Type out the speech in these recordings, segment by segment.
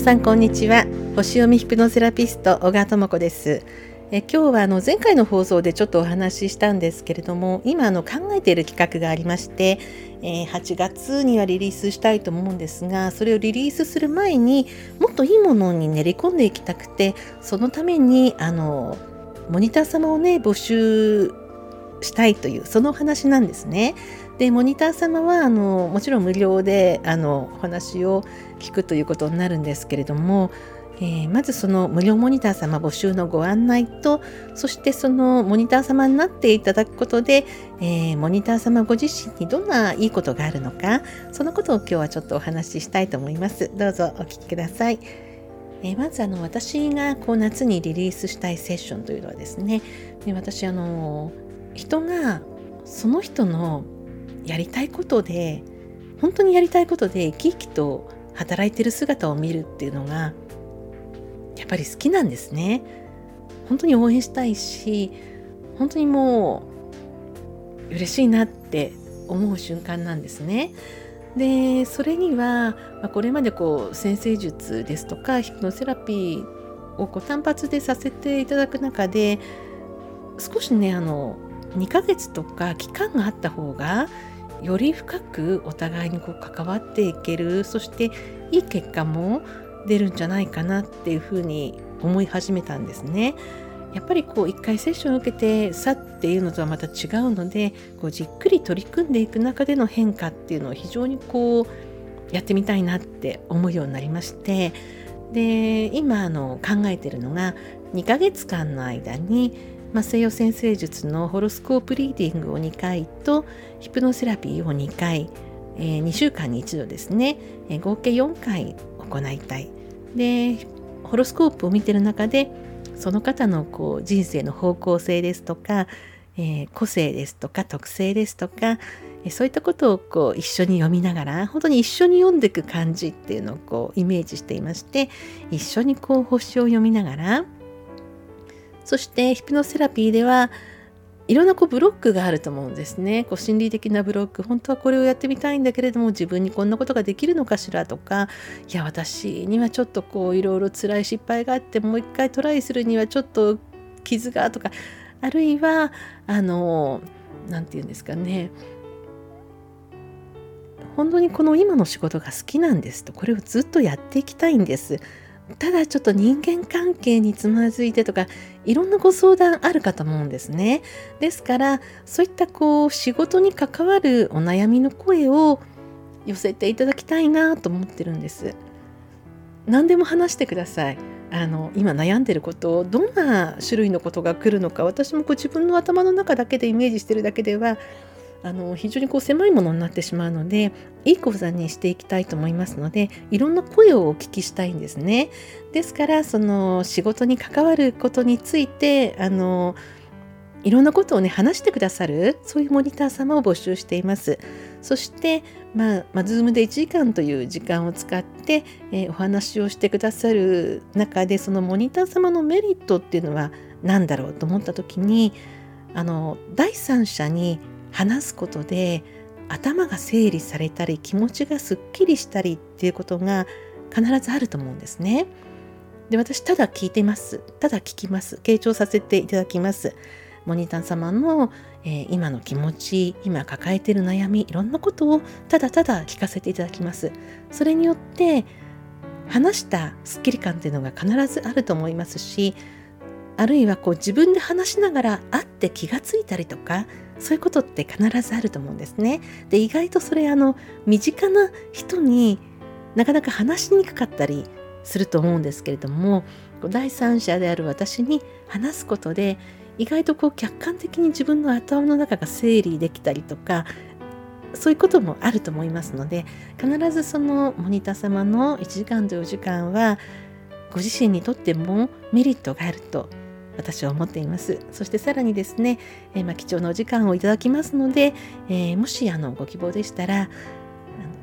さんこんにちは。星読みヒプノセラピスト小川智子です。え今日はあの前回の放送でちょっとお話ししたんですけれども今あの考えている企画がありまして、えー、8月にはリリースしたいと思うんですがそれをリリースする前にもっといいものに練り込んでいきたくてそのためにあのモニター様をね募集したいというその話なんですね。でモニター様はあのもちろん無料であのお話を聞くということになるんですけれども、えー、まずその無料モニター様募集のご案内とそしてそのモニター様になっていただくことで、えー、モニター様ご自身にどんないいことがあるのかそのことを今日はちょっとお話ししたいと思いますどうぞお聞きください。え、まずあの私がこう夏にリリースしたいセッションというのはですねで私あの人がその人のやりたいことで本当にやりたいことで生き生きと働いてる姿を見るっていうのがやっぱり好きなんですね。本当に応援したいし本当にもう嬉しいなって思う瞬間なんですね。でそれには、まこれまでこう先生術ですとかヒプノセラピーをこう単発でさせていただく中で少しねあの2ヶ月とか期間があった方がより深くお互いにこう関わっていけるそしていい結果も出るんじゃないかなっていうふうに思い始めたんですね。やっぱりこう一回セッションを受けてさっていうのとはまた違うのでこうじっくり取り組んでいく中での変化っていうのを非常にこうやってみたいなって思うようになりましてで今あの考えてるのが2ヶ月間の間にま、西洋先生術のホロスコープリーディングを2回とヒプノセラピーを2回、えー、2週間に1度ですね、えー、合計4回行いたい。でホロスコープを見てる中でその方のこう人生の方向性ですとか、えー、個性ですとか特性ですとか、えそういったことをこう一緒に読みながら本当に一緒に読んでいく感じっていうのをこうイメージしていまして一緒にこう星を読みながらそしてヒプノセラピーではいろんなこうブロックがあると思うんですね。こう心理的なブロック、本当はこれをやってみたいんだけれども、自分にこんなことができるのかしらとか、いや、私にはちょっとこういろいろ辛い失敗があって、もう一回トライするにはちょっと傷がとか、あるいは、あの、何て言うんですかね、本当にこの今の仕事が好きなんですと、これをずっとやっていきたいんです。ただちょっと人間関係につまずいてとかいろんなご相談あるかと思うんですね。ですからそういったこう仕事に関わるお悩みの声を寄せていただきたいなと思ってるんです。何でも話してください。あの今悩んでることをどんな種類のことが来るのか私もこう自分の頭の中だけでイメージしてるだけではあの非常にこう狭いものになってしまうのでいい講座にしていきたいと思いますのでいろんな声をお聞きしたいんですね。ですからその仕事に関わることについてあのいろんなことをね話してくださるそういうモニター様を募集しています。そして、まあ、まあ、Zoom で1時間という時間を使って、えー、お話をしてくださる中でそのモニター様のメリットっていうのは何だろうと思った時にあの第三者に話すことで頭が整理されたり気持ちがすっきりしたりっていうことが必ずあると思うんですね。で私ただ聞いてます。ただ聞きます。傾聴させていただきます。モニター様の、えー、今の気持ち今抱えている悩みいろんなことをただただ聞かせていただきます。それによって話したすっきり感っていうのが必ずあると思いますしあるいはこう自分で話しながら会って気がついたりとかそういうことって必ずあると思うんですね。で意外とそれあの身近な人になかなか話しにくかったりすると思うんですけれども第三者である私に話すことで意外とこう客観的に自分の頭の中が整理できたりとかそういうこともあると思いますので必ずそのモニター様の1時間と4時間はご自身にとってもメリットがあると私は思っています。そしてさらにですね、えー、まあ、貴重なお時間をいただきますので、えー、もしあのご希望でしたら、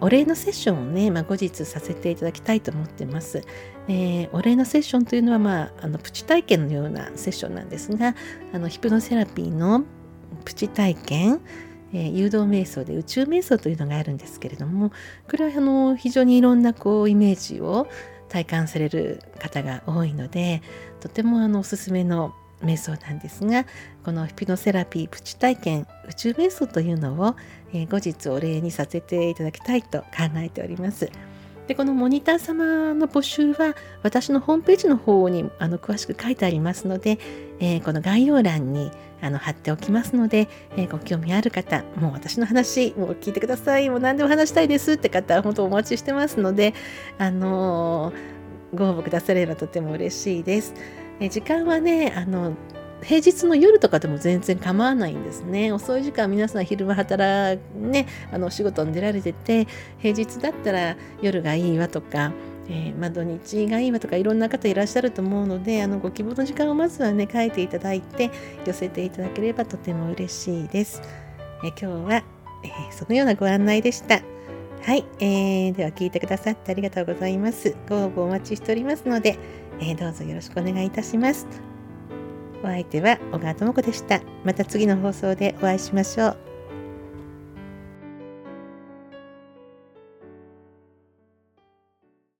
お礼のセッションをね、まあ、後日させていただきたいと思ってます。えー、お礼のセッションというのは、まあ、あのプチ体験のようなセッションなんですが、あのヒプノセラピーのプチ体験、えー、誘導瞑想で宇宙瞑想というのがあるんですけれどもこれはあの非常にいろんなこうイメージを体感される方が多いのでとてもあのおすすめの瞑想なんですがこのヒピノセラピープチ体験宇宙瞑想というのを、えー、後日お礼にさせていただきたいと考えております。でこのモニター様の募集は私のホームページの方にあの詳しく書いてありますので、えー、この概要欄にあの貼っておきますので、えー、ご興味ある方もう私の話もう聞いてくださいもう何でも話したいですって方本当お待ちしてますので、あのー、ご応募くださればとても嬉しいです。え時間はねあの平日の夜とかでも全然構わないんですね遅い時間皆さん昼間働ねあのお仕事に出られてて平日だったら夜がいいわとかえー、まあ、土日がいいわとかいろんな方いらっしゃると思うのであのご希望の時間をまずはね書いていただいて寄せていただければとても嬉しいです。えー、今日は、えー、そのようなご案内でした。はい、えー、では聞いてくださってありがとうございます。ご応募お待ちしておりますので、えー、どうぞよろしくお願いいたします。お相手は小川智子でした。また次の放送でお会いしましょう。